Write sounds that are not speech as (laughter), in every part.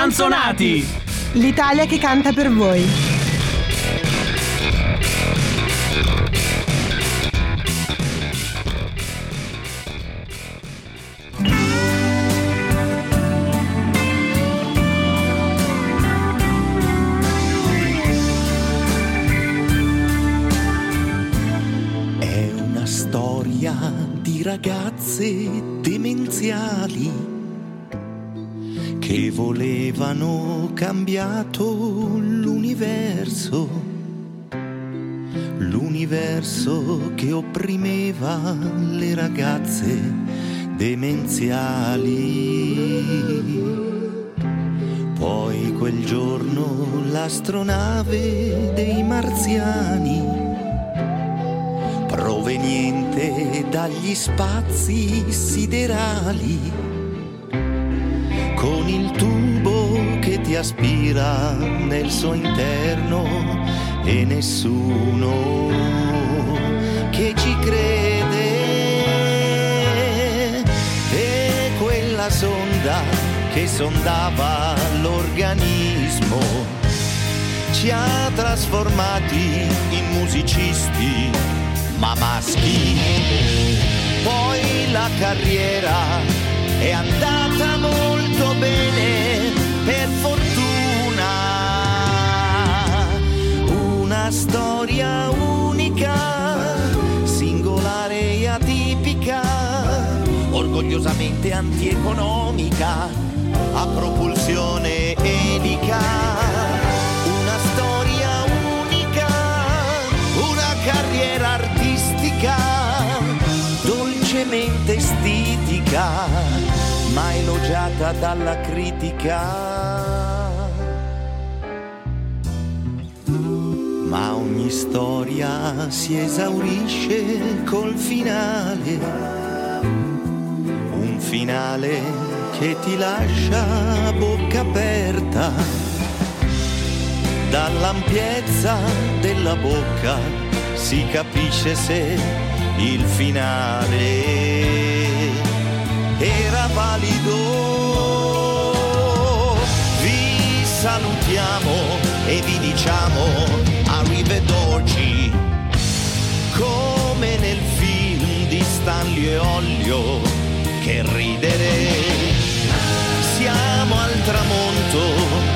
scanzonati! L'Italia che canta per voi. È una storia di ragazze volevano cambiato l'universo, l'universo che opprimeva le ragazze demenziali. Poi quel giorno l'astronave dei marziani proveniente dagli spazi siderali, con il tubo che ti aspira nel suo interno e nessuno che ci crede. E quella sonda che sondava l'organismo ci ha trasformati in musicisti ma maschi. Poi la carriera è andata molto bene, per fortuna. Una storia unica, singolare e atipica, orgogliosamente antieconomica, a propulsione elica. Una storia unica, una carriera artistica, dolcemente estitica, ma elogiata dalla critica. Ma ogni storia si esaurisce col finale, un finale che ti lascia a bocca aperta dall'ampiezza della bocca si capisce se il finale era valido. Vi salutiamo e vi diciamo arrivederci come nel film di Stanley e Olio che ridere. Siamo al tramonto,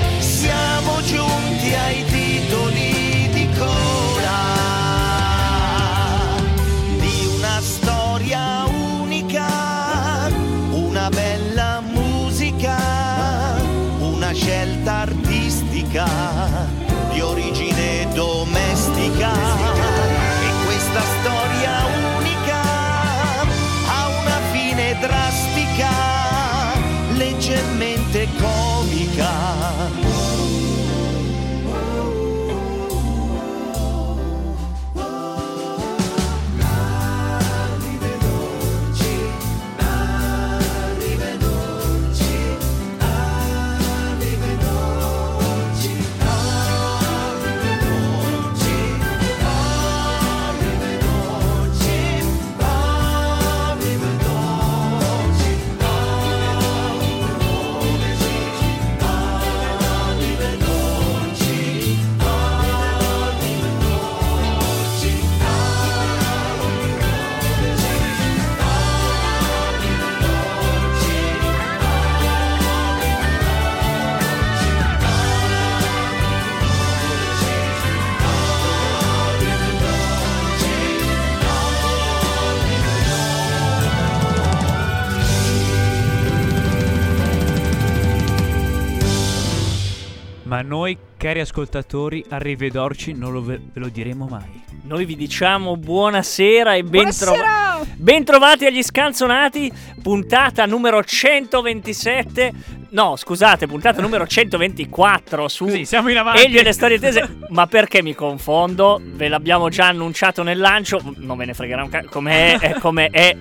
Ma noi, cari ascoltatori, arrivederci non lo ve, ve lo diremo mai. Noi vi diciamo buonasera e ben, Buonasera! ben trovati agli scanzonati, puntata numero 127. No, scusate, puntata numero 124 su Così, siamo in avanti. Elio e le storie tese. (laughs) Ma perché mi confondo? Ve l'abbiamo già annunciato nel lancio. Non ve ne fregherà un cazzo. Come è, come è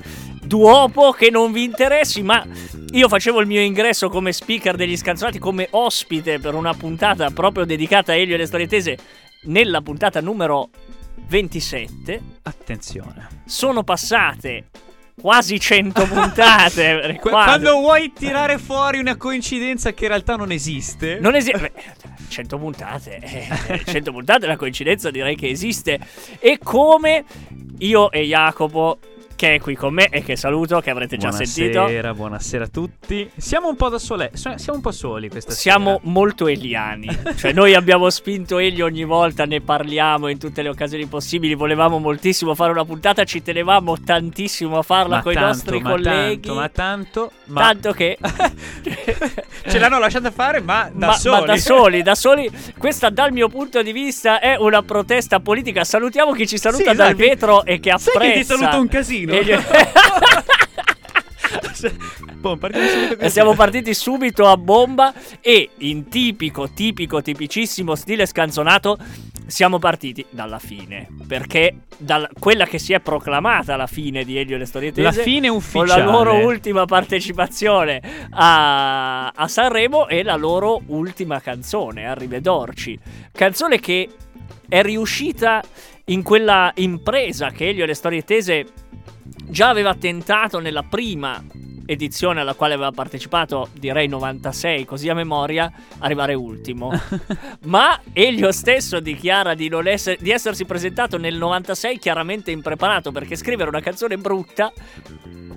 duopo che non vi interessi, ma io facevo il mio ingresso come speaker degli scanzonati, come ospite per una puntata proprio dedicata a Elio e le storie tese nella puntata numero 27. Attenzione. Sono passate quasi 100 (laughs) puntate. Quando vuoi tirare fuori una coincidenza che in realtà non esiste, Non esiste. 100 puntate. eh, 100 puntate, la coincidenza direi che esiste. E come io e Jacopo, che è qui con me e che saluto, che avrete già sentito. Buonasera, buonasera a tutti. Siamo un po' da sole, so- siamo un po' soli questa Siamo sera. molto eliani, (laughs) cioè noi abbiamo spinto Elio ogni volta, ne parliamo in tutte le occasioni possibili, volevamo moltissimo fare una puntata, ci tenevamo tantissimo a farla con i nostri ma colleghi. Tanto, ma tanto, ma Tanto che (laughs) (laughs) ce l'hanno lasciata fare, ma da ma, soli. ma da soli, da soli. Questa dal mio punto di vista è una protesta politica. Salutiamo chi ci saluta Sì, dal che- vetro e che apprezza. Sai che ti saluta un casino? E gli- (laughs) subito E siamo partiti subito a bomba e in tipico, tipico, tipicissimo stile scanzonato siamo partiti dalla fine. Perché dal- quella che si è proclamata la fine di Elio e le storie tese La fine con ufficiale. la loro ultima partecipazione a, a Sanremo e la loro ultima canzone, Arrivederci. Canzone che è riuscita in quella impresa che Elio e le storie tese già aveva tentato nella prima edizione alla quale aveva partecipato, direi 96, così a memoria, arrivare ultimo. (laughs) Ma Elio stesso dichiara di, essere- di essersi presentato nel 96 chiaramente impreparato perché scrivere una canzone brutta,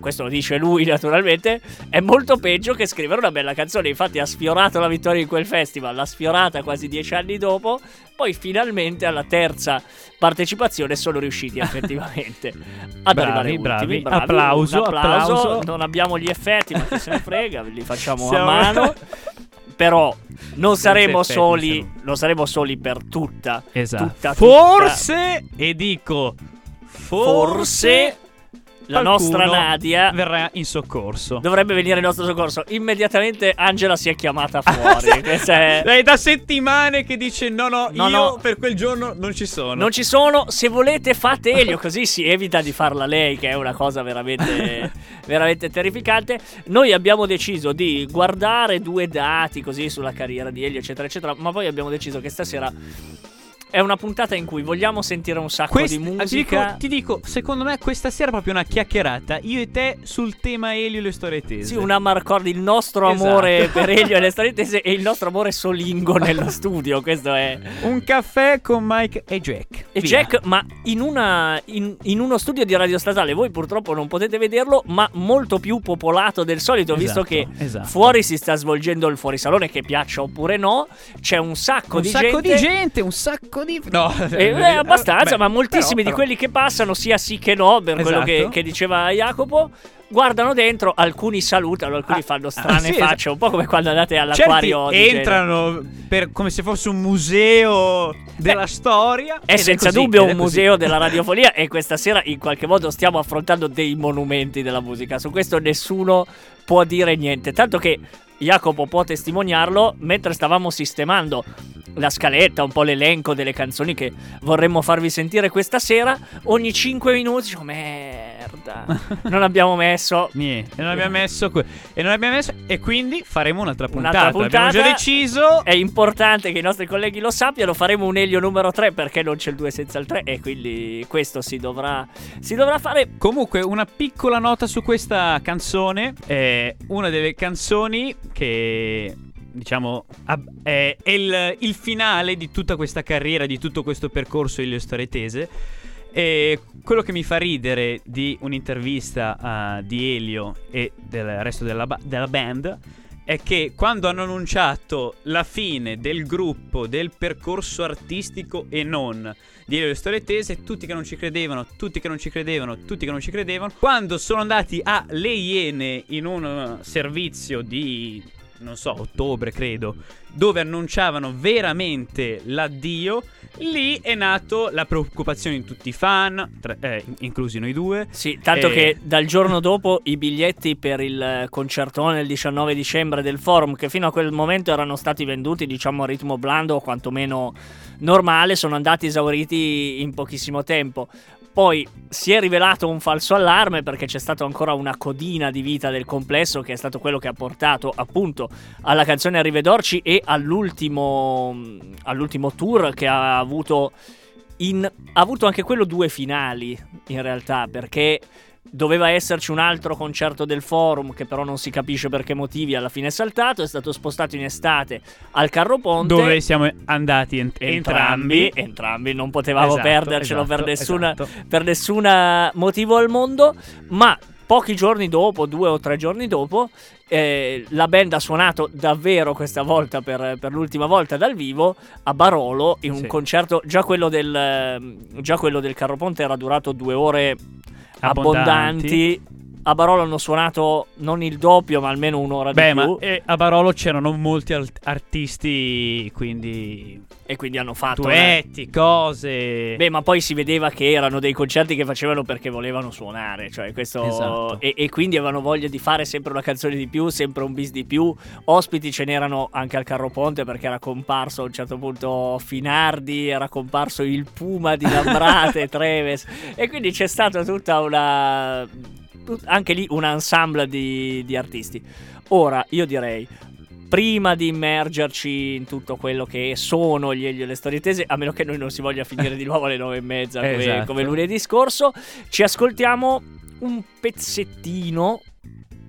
questo lo dice lui naturalmente, è molto peggio che scrivere una bella canzone. Infatti ha sfiorato la vittoria in quel festival, l'ha sfiorata quasi dieci anni dopo, poi finalmente alla terza partecipazione sono riusciti effettivamente (laughs) ad Bravi, arrivare bravi. ultimi. Bravi, Applauso, applauso. applauso. Non abbiamo gli effetti, ma chi se ne frega, li facciamo Siamo- a mano. Però non saremo effetti, soli, siamo- non saremo soli per tutta. Esatto. tutta, tutta- forse, e dico forse la nostra Nadia verrà in soccorso. dovrebbe venire in nostro soccorso. Immediatamente Angela si è chiamata fuori. (laughs) Questa è- È da settimane che dice no, no, No, io no. per quel giorno non ci sono. Non ci sono, se volete fate Elio, così si evita di farla lei, che è una cosa veramente, (laughs) veramente terrificante. Noi abbiamo deciso di guardare due dati così sulla carriera di Elio, eccetera, eccetera, ma poi abbiamo deciso che stasera è una puntata in cui vogliamo sentire un sacco Quest- di ti, musica. dico, ti dico, secondo me questa sera è proprio una chiacchierata. Io e te sul tema Elio e le storie tese. Sì, una Marcord, il nostro Esatto. amore per Elio e le (laughs) storie tese e il nostro amore solingo nello studio. Questo è. Un caffè con Mike e Jack. E Via. Jack, ma in, una, in, in uno studio di radio statale, voi purtroppo non potete vederlo, ma molto più popolato del solito, visto Esatto, che esatto. fuori si sta svolgendo il fuorisalone, che piaccia oppure no, c'è un sacco un di sacco gente. di gente, un sacco di. No, Eh, eh, abbastanza, Beh, ma moltissimi però- di (laughs) quelli che passano, sia sì che no, per quello che, Esatto. che diceva Jacopo. Guardano dentro, alcuni salutano, alcuni Ah, fanno ah, strane sì, facce, esatto. un po' come quando andate Certi all'acquario. Genova. entrano per- come se fosse un museo della storia. È senza così, dubbio è un museo (laughs) della radiofonia e questa sera in qualche modo stiamo affrontando dei monumenti della musica. Su questo nessuno può dire niente. Tanto che Jacopo può testimoniarlo mentre stavamo sistemando la scaletta, un po' l'elenco delle canzoni che vorremmo farvi sentire questa sera. Ogni 5 minuti dicevo merda, (laughs) non abbiamo messo Niente, e non abbiamo messo que- e non abbiamo messo e quindi faremo un'altra puntata. Un'altra puntata. Abbiamo già deciso. È importante che i nostri colleghi lo sappiano. Faremo un Elio numero 3 perché non c'è il 2 senza il 3. E quindi questo si dovrà, si dovrà fare. Comunque, una piccola nota su questa canzone. È una delle canzoni che. Diciamo, ab- è il, il finale di tutta questa carriera, di tutto questo percorso Elio Storie Tese. E quello che mi fa ridere di un'intervista ah, di Elio e del resto della, ba- della band è che quando hanno annunciato la fine del gruppo, del percorso artistico e non di Elio e le storie tese, tutti che non ci credevano, tutti che non ci credevano, tutti che non ci credevano, quando sono andati a Le Iene in un uh, servizio di, non so, ottobre credo, dove annunciavano veramente l'addio, lì è nato la preoccupazione in tutti i fan, tra- eh, inclusi noi due. Sì, tanto Eh. che dal giorno dopo i biglietti per il concertone il 19 dicembre del forum, che fino a quel momento erano stati venduti, diciamo, a ritmo blando o quantomeno normale, sono andati esauriti in pochissimo tempo. Poi si è rivelato un falso allarme perché c'è stata ancora una codina di vita del complesso che è stato quello che ha portato appunto alla canzone Arrivederci e all'ultimo, all'ultimo tour che ha avuto, in- ha avuto anche quello due finali in realtà perché Doveva esserci un altro concerto del forum che però non si capisce per che motivi alla fine è saltato, è stato spostato in estate al Carro Ponte. Dove siamo andati ent- entrambi, entrambi. non potevamo Esatto, perdercelo per, esatto, nessuna, esatto. per nessun motivo al mondo, ma pochi giorni dopo, due o tre giorni dopo, eh, la band ha suonato davvero questa volta per, per l'ultima volta dal vivo a Barolo in un Sì. concerto, già quello del, già quello del Carro Ponte era durato due ore Abbondanti. abbondanti. A Barolo hanno suonato non il doppio, ma almeno un'ora Beh, di ma più. eh, a Barolo c'erano molti al- artisti, quindi E quindi hanno fatto. una- duetti, cose. Beh, ma poi si vedeva che erano dei concerti che facevano perché volevano suonare, cioè questo... Esatto. e, e quindi avevano voglia di fare sempre una canzone di più, sempre un bis di più. Ospiti ce n'erano anche al Carro Ponte perché era comparso a un certo punto Finardi, era comparso il Puma di Lambrate, (laughs) Treves. E quindi c'è stata tutta una... tut- anche lì un ensemble di, di artisti. Ora, io direi prima di immergerci in tutto quello che sono gli Elio e le storie tese, a meno che noi non si voglia finire di nuovo alle nove e mezza come, Esatto. come lunedì scorso, ci ascoltiamo un pezzettino,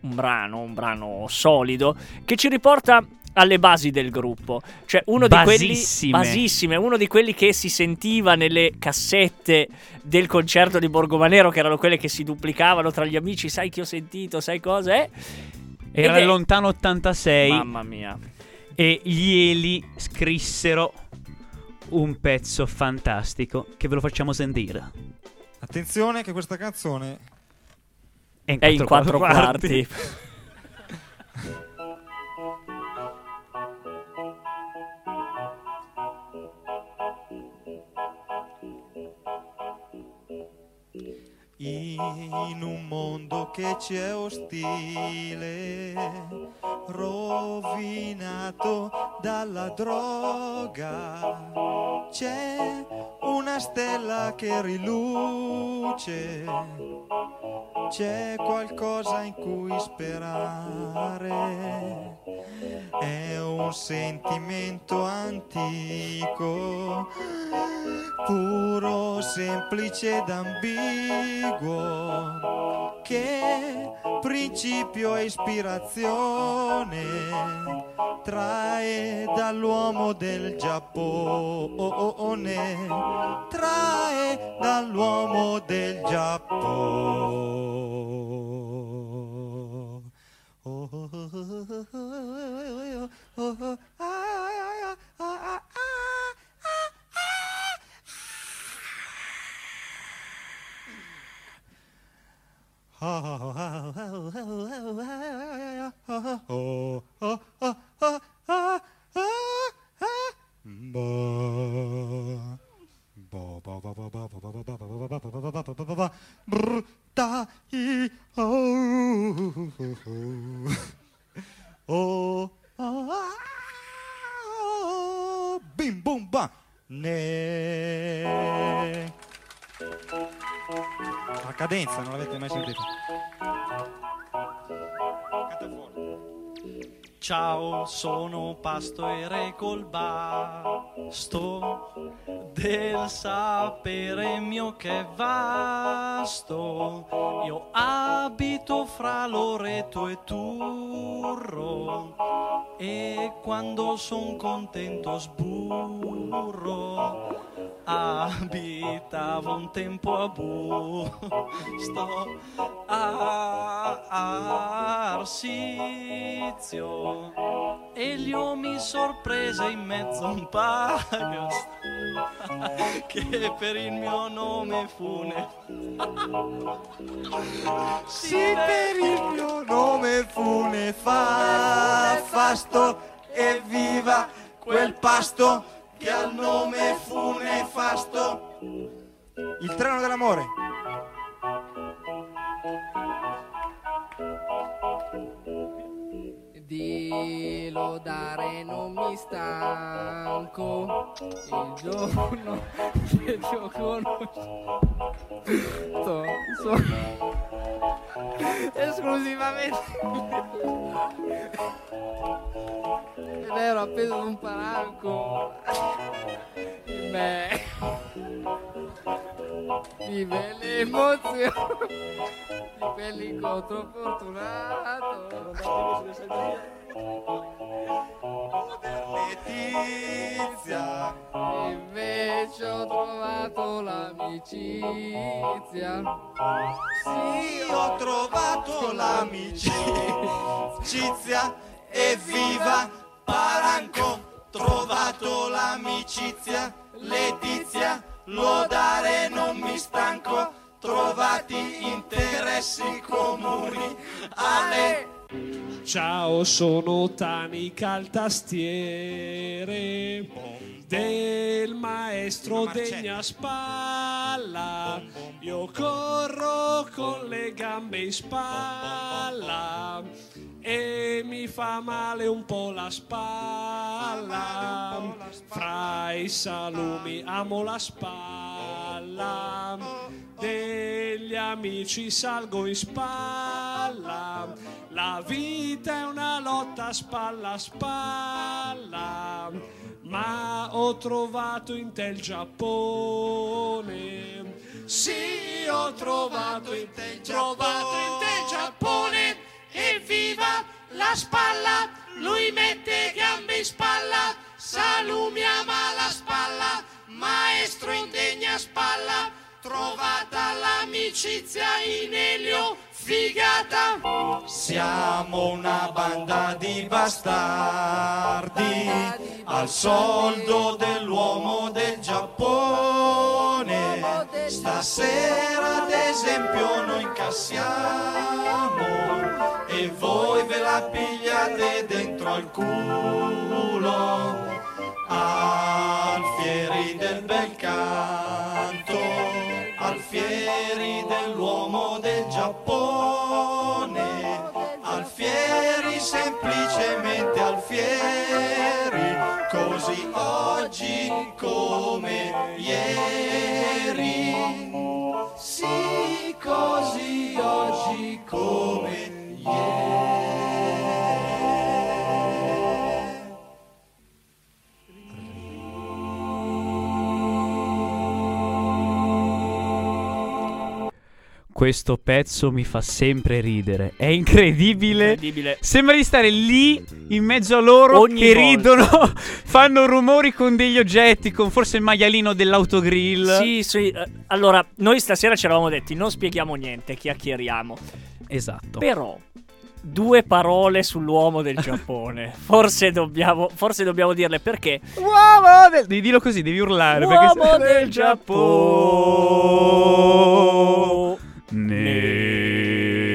un brano, un brano solido, che ci riporta alle basi del gruppo. Cioè uno di quelli Basissime. basissime, uno di quelli che si sentiva nelle cassette del concerto di Borgomanero, che erano quelle che si duplicavano tra gli amici, sai che ho sentito, sai cosa è? Era ed è- il lontano 86 Mamma mia. e gli Eli scrissero un pezzo fantastico che ve lo facciamo sentire. Attenzione che questa canzone È in quattro quarti. (laughs) In un mondo che ci è ostile, rovinato dalla droga, c'è una stella che riluce, c'è qualcosa in cui sperare, è un sentimento antico puro, semplice ed ambiguo, che principio e ispirazione trae dall'uomo del Giappone, trae dall'uomo del Giappone. Oh, oh, oh, Oh, (laughs) bim ba ne la cadenza non l'avete mai sentita. Ciao, sono Pastore col basto del sapere mio che è vasto. Io abito fra Loreto e Turro e quando son contento sburro. Abitavo un tempo a Busto a Arsizio. Elio mi sorprese in mezzo a un paio (laughs) che per il mio nome fu ne Sì, per il mio nome fu nefasto e viva quel pasto che al nome fu nefasto. Il treno dell'amore. Di lodare non mi stanco il giorno che ti ho conosciuto (laughs) esclusivamente ed ero appeso ad un paranco in me vive le emozioni di quell'incontro fortunato. Letizia, Invece ho trovato l'amicizia. sì, ho trovato l'amicizia, evviva Paranco, trovato l'amicizia, Letizia, lodare non mi stanco, trovati interessi comuni, Ale. Ciao, sono Tani Caltastiere del maestro. Degna Spalla. Io corro con le gambe in spalla e mi fa male un po' la spalla. Fra i salumi amo la spalla. Degli amici salgo in spalla. La vita è una lotta spalla a spalla. Ma ho trovato in te il Giappone. Sì, ho trovato in te il trovato in te il Giappone. Evviva la spalla! Lui mette gambe in spalla. Salumi ama la spalla. Maestro in degna spalla. Trovata l'amicizia in Elio. Figata! Siamo una banda di bastardi al soldo dell'uomo del Giappone. Stasera ad esempio noi incassiamo e voi ve la pigliate dentro al culo. Alfieri del bel canto, alfieri dell'uomo del Giappone, alfieri semplicemente alfieri, così oggi come ieri. Sì, così oggi come ieri. Questo pezzo mi fa sempre ridere. È incredibile. Incredibile. Sembra di stare lì in mezzo a loro Ogni che volta. ridono, (laughs) fanno rumori con degli oggetti, con forse il maialino dell'autogrill. Sì, sì. eh, Allora, noi stasera ci eravamo detti, non spieghiamo niente, chiacchieriamo. Esatto. Però, due parole sull'uomo del Giappone. (laughs) forse, dobbiamo, forse dobbiamo dirle perché. Uomo del... Devi dirlo così, devi urlare. Uomo perché del Giappone. Ne...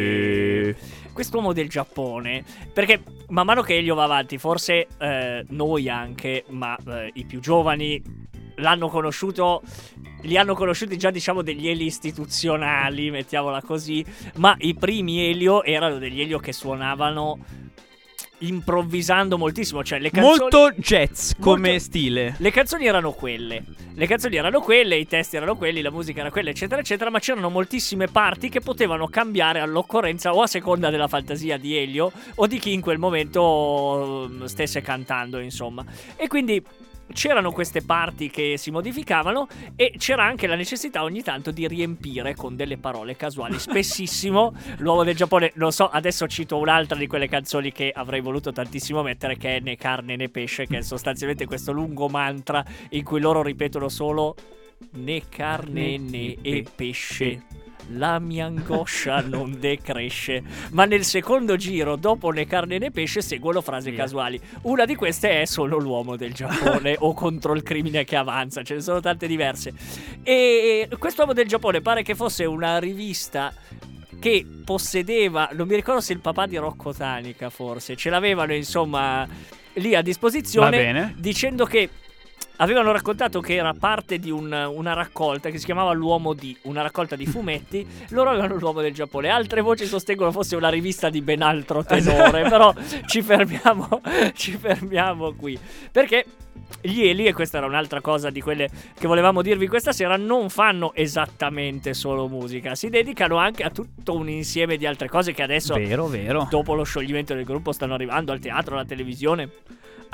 Quest'uomo del Giappone, perché man mano che Elio va avanti, forse eh, noi anche, ma eh, i più giovani l'hanno conosciuto, li hanno conosciuti già diciamo degli Eli istituzionali, mettiamola così, ma i primi Elio erano degli Elio che suonavano improvvisando moltissimo, cioè le canzoni... Molto jazz come Molto- stile. Le canzoni erano quelle, le canzoni erano quelle, i testi erano quelli, la musica era quella, eccetera, eccetera, ma c'erano moltissime parti che potevano cambiare all'occorrenza o a seconda della fantasia di Elio o di chi in quel momento mm, stesse cantando, insomma. E quindi c'erano queste parti che si modificavano e c'era anche la necessità ogni tanto di riempire con delle parole casuali. (laughs) Spessissimo l'uomo del Giappone, non so, adesso cito un'altra di quelle canzoni che avrei voluto tantissimo mettere che è né carne né pesce, che è sostanzialmente questo lungo mantra in cui loro ripetono solo né carne né e pesce. La mia angoscia (laughs) non decresce. Ma nel secondo giro, dopo né carne né pesce, seguono frasi Via. casuali. Una di queste è solo l'uomo del Giappone (laughs) o contro il crimine che avanza. Ce ne sono tante diverse. E quest'uomo del Giappone pare che fosse una rivista che possedeva, non mi ricordo se il papà di Rocco Tanica forse, ce l'avevano insomma lì a disposizione dicendo che avevano raccontato che era parte di un- una raccolta che si chiamava L'Uomo di, una raccolta di fumetti. Loro avevano l'Uomo del Giappone. Altre voci sostengono fosse una rivista di ben altro tenore. però ci fermiamo, (laughs) ci fermiamo qui. Perché gli Eli, e questa era un'altra cosa di quelle che volevamo dirvi questa sera, non fanno esattamente solo musica, si dedicano anche a tutto un insieme di altre cose che adesso, Vero, vero. dopo lo scioglimento del gruppo, stanno arrivando al teatro, alla televisione.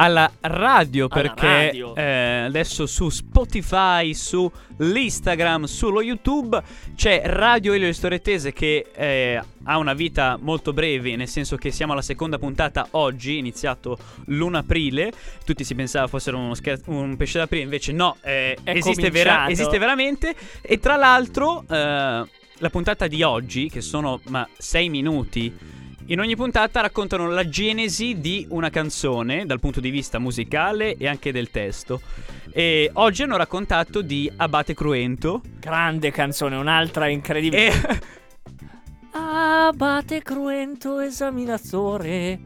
Alla radio Alla perché radio. eh, adesso su Spotify, su l'Instagram, sullo YouTube c'è Radio Elio Storie Tese che eh, ha una vita molto breve, nel senso che siamo alla seconda puntata oggi, iniziato l'1 aprile. Tutti si pensava fossero uno scher- un pesce d'aprile, invece no, eh, esiste, vera- esiste veramente. E tra l'altro, eh, la puntata di oggi, che sono ma 6 minuti. In ogni puntata raccontano la genesi di una canzone dal punto di vista musicale e anche del testo. E oggi hanno raccontato di Abate Cruento. Grande canzone, un'altra incredibile. E Abate cruento esaminatore.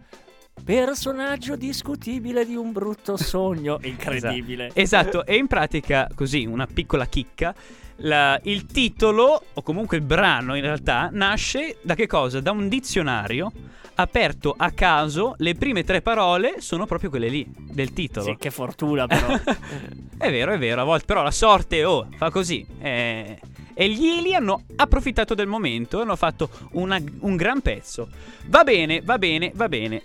Personaggio discutibile di un brutto sogno. (laughs) Incredibile. Esatto, e in pratica, così, una piccola chicca. La- il titolo, o comunque il brano in realtà, nasce da che cosa? Da un dizionario aperto a caso. Le prime tre parole sono proprio quelle lì, del titolo. Sì, che fortuna però. (laughs) È vero, è vero, a volte però la sorte oh, fa così. eh. E gli Eli hanno approfittato del momento e hanno fatto una- un gran pezzo. Va bene, va bene, va bene.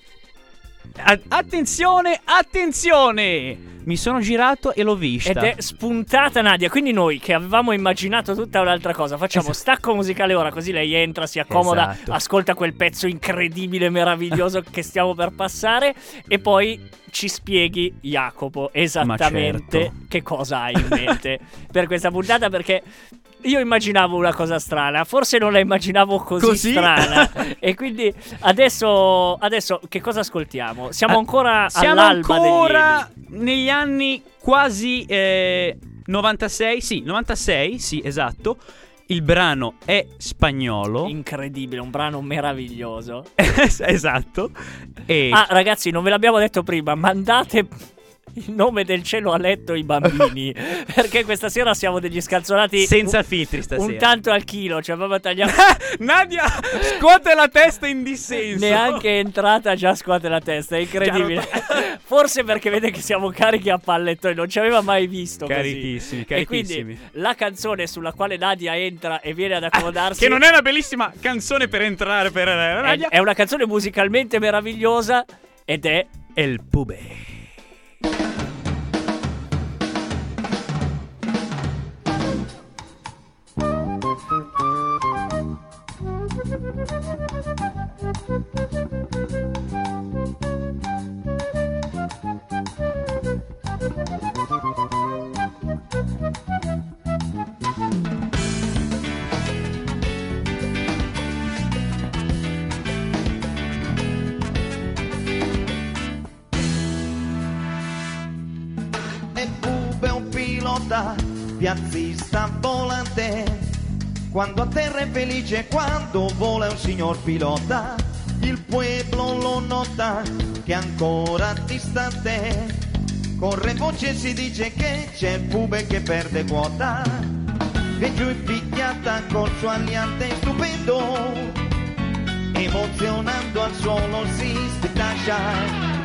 A- attenzione, attenzione! Mi sono girato e l'ho vista. Ed è spuntata Nadia, quindi noi che avevamo immaginato tutta un'altra cosa, facciamo Esatto. stacco musicale ora, così lei entra, si accomoda, Esatto. ascolta quel pezzo incredibile, meraviglioso che stiamo per passare e poi ci spieghi Jacopo esattamente certo. che cosa hai in mente (laughs) per questa puntata perché io immaginavo una cosa strana, forse non la immaginavo così, Così? strana. (laughs) e quindi adesso, adesso che cosa ascoltiamo? Siamo Ah, ancora Siamo all'alba degli ancora negli anni quasi eh, 96, sì, 96, sì, esatto. Il brano è spagnolo. Incredibile, un brano meraviglioso. (laughs) esatto. E Ah, ragazzi, non ve l'abbiamo detto prima, mandate il nome del cielo a letto i bambini. (laughs) perché questa sera siamo degli scalzonati senza filtri stasera. un tanto al chilo, cioè proprio tagliamo. (laughs) Nadia scuote la testa in dissenso. Neanche entrata già scuote la testa, è incredibile. (laughs) Forse perché vede che siamo carichi a pallettoni, non ci aveva mai visto Carichissimi, così. E carichissimi. quindi la canzone sulla quale Nadia entra e viene ad accomodarsi Che non è una bellissima canzone per entrare per è, Nadia. è una canzone musicalmente meravigliosa ed è El Pube. Pilota, piazzista volante. Quando a terra è felice, quando vola un signor pilota. Il pueblo lo nota che è ancora distante. Corre voce e si dice che c'è il Bube che perde quota. E giù in picchiata col suo aliante stupendo. Emozionando al suolo si stascia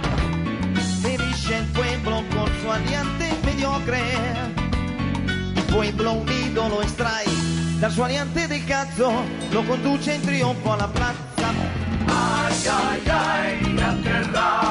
ferisce el pueblo con su aliante mediocre. Pueblo unido lo estrae dal suo del cazzo, lo conduce in trionfo alla piazza. Ay, ay, ay, atterrato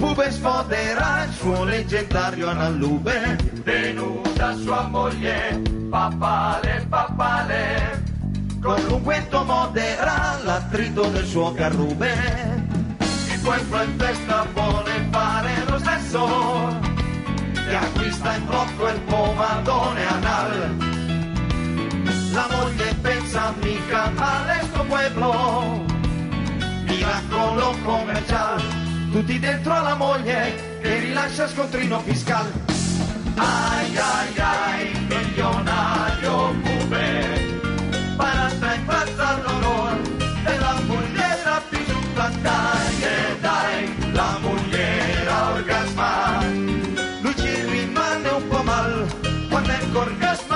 pube sfoderà il suo leggendario analube venuta sua moglie papale papale. Con l'unguento modera l'attrito del suo carrube il pueblo in festa vuole fare lo stesso. E acquista in blocco il pomadone anal. La moglie pensa mica male sto pueblo. Miracolo commercial tutti dentro alla moglie che rilascia scontrino fiscale. Ai ai ai, millonario cube, para estar impazzato lor, e la mugliera più dai e dai, la mugliera orgasma. Lui ci rimane un po' mal, quando è orgasma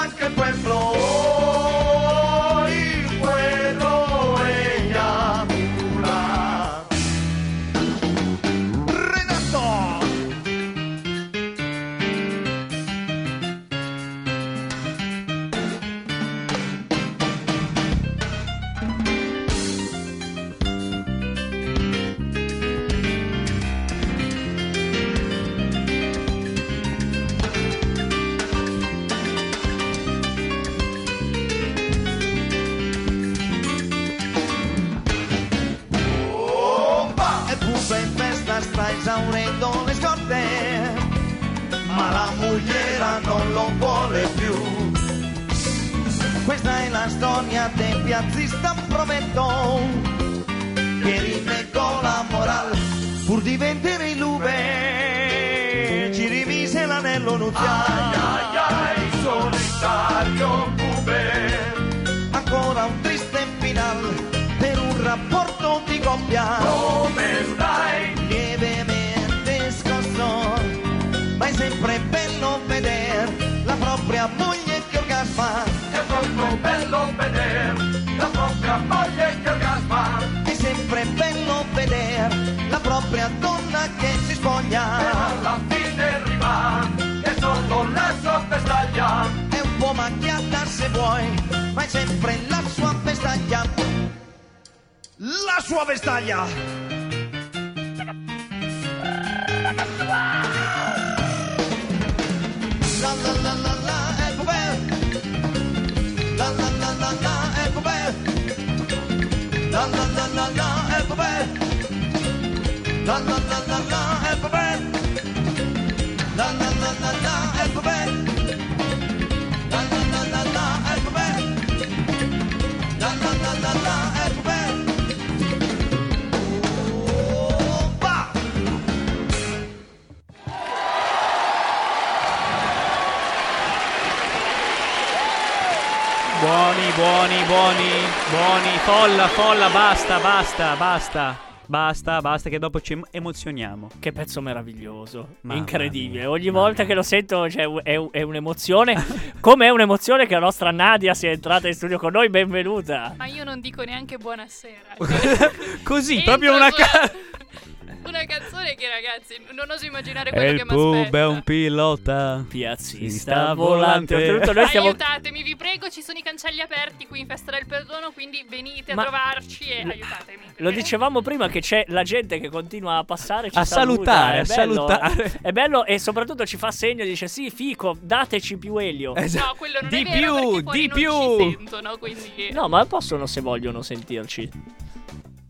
Buoni, buoni, buoni. Folla, folla, basta, basta, basta. Basta, basta, che dopo ci em- emozioniamo. Che pezzo meraviglioso, Mamma incredibile. mia, Ogni volta mia. che lo sento cioè, è, è un'emozione. (laughs) Come è un'emozione che la nostra Nadia sia entrata in studio con noi. Benvenuta. Ma io non dico neanche buonasera. (laughs) Così, Entro proprio una ca- (laughs) Una canzone che ragazzi, non oso immaginare quello il che mi pub aspetta. è un pilota. Piazzista volante. volante. Noi stiamo... Aiutatemi, vi prego, ci sono i cancelli aperti qui in Festa del Perdono, quindi venite Ma- a trovarci e aiutatemi. Lo dicevamo prima che c'è la gente che continua a passare ci A saluta, salutare, è a bello, salutare. È bello e soprattutto ci fa segno dice "Sì, fico, dateci più elio". Esatto. No, quello non Di è vero più, perché di più. sentono, quindi No, ma possono se vogliono sentirci.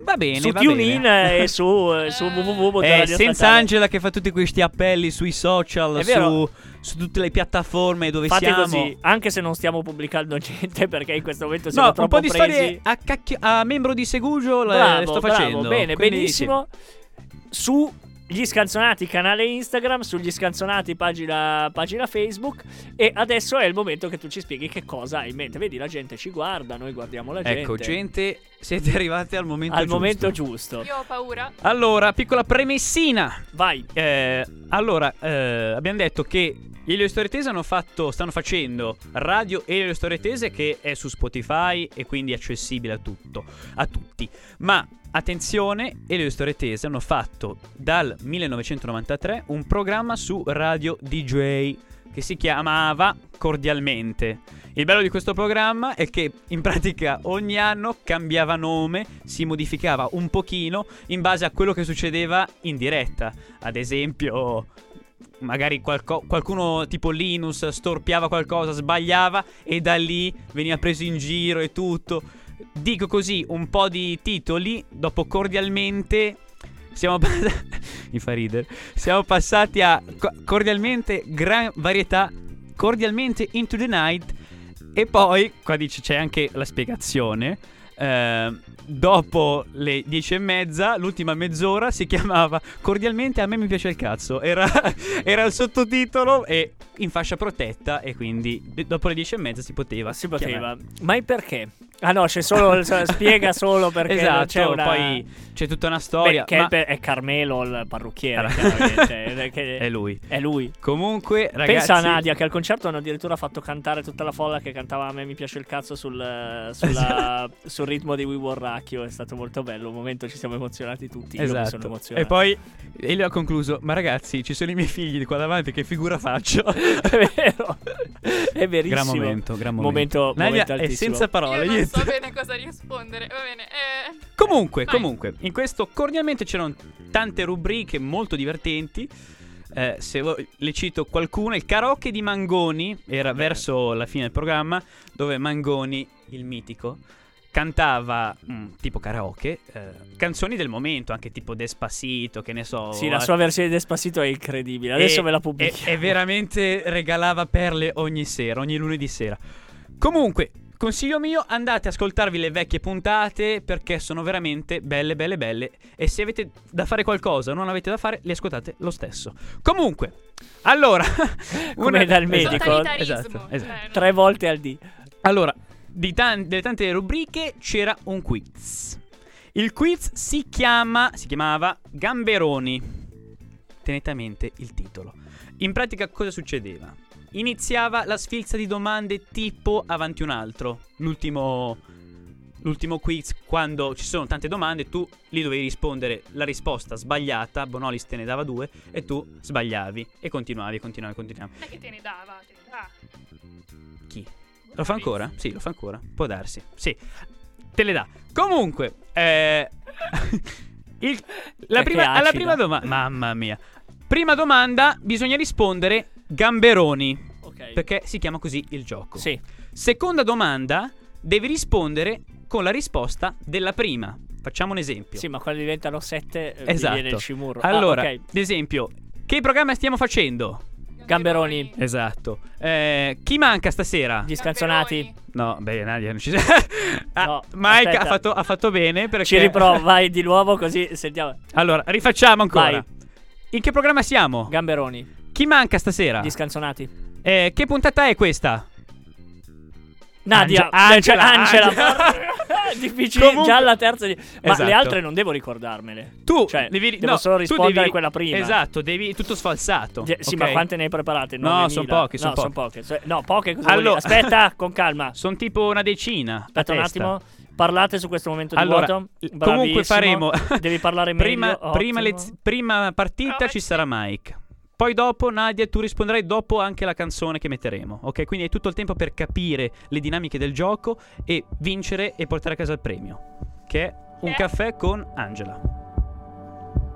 Va bene, su va TuneIn bene. e su, eh, su Eh, www. Eh, senza Angela che fa tutti questi appelli sui social, su, su tutte le piattaforme dove Fate siamo. così, anche se non stiamo pubblicando niente (laughs) perché in questo momento siamo No, un troppo po' di presi. storie a, cacchio- a membro di Segugio le Bravo, sto bravo, facendo. bene, quindi benissimo. Su gli scanzonati canale Instagram, sugli scanzonati pagina, pagina Facebook e adesso è il momento che tu ci spieghi che cosa hai in mente. Vedi, la gente ci guarda, noi guardiamo la sì. gente. Ecco, gente, siete (laughs) arrivati al momento al giusto. momento giusto. io ho paura. Allora, piccola premessina. Vai. Eh, allora, eh, abbiamo detto che gli Elio Storie Tese hanno fatto, stanno facendo Radio Elio Storie Tese che è su Spotify e quindi è accessibile a tutto, a tutti. Ma attenzione, Elio Storie Tese hanno fatto dal 1993 un programma su Radio DJ che si chiamava Cordialmente. Il bello di questo programma è che in pratica ogni anno cambiava nome, si modificava un pochino in base a quello che succedeva in diretta. Ad esempio, magari qualco- qualcuno tipo Linus storpiava qualcosa, sbagliava e da lì veniva preso in giro e tutto. Dico così un po' di titoli, dopo cordialmente siamo (laughs) ridere. Siamo passati a co- cordialmente gran varietà, cordialmente into the night e poi qua dice c'è anche la spiegazione. eh, dopo le dieci e mezza, l'ultima mezz'ora si chiamava Cordialmente a me mi piace il cazzo. Era, (laughs) era il sottotitolo e in fascia protetta. E quindi dopo le dieci e mezza si poteva. Si poteva. chiamare. Ma il perché? Ah no, c'è solo (laughs) spiega solo perché Esatto, c'è una poi c'è tutta una Beh, storia. che ma è, Carmelo il parrucchiere, (laughs) è lui. È lui. Comunque, ragazzi. Pensa a Nadia che al concerto hanno addirittura fatto cantare tutta la folla che cantava a me mi piace il cazzo sul, sulla- sul ritmo di We Were Racchio. È stato molto bello. Un momento ci siamo emozionati tutti. Io mi sono Esatto. emozionato. E poi e lui ha concluso: Ma ragazzi, ci sono i miei figli di qua davanti, che figura faccio? (laughs) è vero. È verissimo. gran momento, gran momento. Momento, momento è senza parole. Io non niente. so bene cosa rispondere. Va bene. Eh, Comunque, Vai. comunque, in questo cordialmente c'erano tante rubriche molto divertenti. Eh, se vuoi, le cito qualcuna, il karaoke di Mangoni era verso la fine del programma, dove Mangoni, il mitico, cantava mm, tipo karaoke, eh, canzoni del momento, anche tipo Despacito, che ne so. Sì, la sua versione di Despacito è incredibile. Adesso e- ve la e, pubblichiamo. e veramente regalava perle ogni sera, ogni lunedì sera. Comunque, consiglio mio, andate a ascoltarvi le vecchie puntate perché sono veramente belle, belle, belle. E se avete da fare qualcosa o non avete da fare, le ascoltate lo stesso. Comunque, allora, (laughs) Come dal medico. Totalitarismo. Esatto, esatto. Cioè, Tre volte al D. Allora, tan- delle tante rubriche c'era un quiz. Il quiz si chiama, si chiamava Gamberoni. Tenete a mente il titolo. In pratica cosa succedeva? Iniziava la sfilza di domande tipo avanti un altro. L'ultimo l'ultimo quiz quando ci sono tante domande tu lì dovevi rispondere la risposta sbagliata, Bonolis te ne dava due e tu sbagliavi e continuavi, continuavi, continuavi. Non è che te ne dava, te ne dà. Chi? Lo fa ancora? Sì, lo fa ancora. Può darsi. Sì. Te le dà. Comunque, eh, (laughs) il- la prima- alla acida. prima domanda. Mamma mia. Prima domanda, bisogna rispondere gamberoni. Ok. Perché si chiama così il gioco. Sì. Seconda domanda, devi rispondere con la risposta della prima. Facciamo un esempio. Sì, ma quando diventano sette eh, Esatto. viene il cimurro. Ah, Allora, ok. ad esempio, che programma stiamo facendo? Gamberoni. Esatto. Eh, chi manca stasera? Gli scanzonati. No, beh, Nadia non ci sei. (laughs) Ah, No, Mike ha fatto, ha fatto bene perché. Ci riprovo, vai di nuovo così sentiamo. Allora, rifacciamo ancora. Vai. In che programma siamo? Gamberoni. Chi manca stasera? Gli scanzonati. Eh, che puntata è questa? Nadia. Ange- cioè, Angela, Angela. Angela. (laughs) Difficile. Comunque- Già alla terza. di- Ma Esatto. le altre non devo ricordarmele. Tu Cioè, devi, devo no, solo tu rispondere devi- a quella prima. Esatto, devi tutto sfalsato. Die- Sì, ok? ma quante ne hai preparate? No, 9.000? son poche, son no, son poche. poche. Cioè, No, poche Allora-? Aspetta, (laughs) con calma. Sono tipo una decina. Aspetta un testa. attimo. Parlate su questo momento di Allora, vuoto. comunque Bravissimo. faremo. Devi parlare (laughs) meglio. prima, prima, lez- prima partita Brava, ci sarà Mike. Poi dopo, Nadia, tu risponderai dopo anche la canzone che metteremo. Ok? Quindi hai tutto il tempo per capire le dinamiche del gioco e vincere e portare a casa il premio. Che è un Eh. caffè con Angela.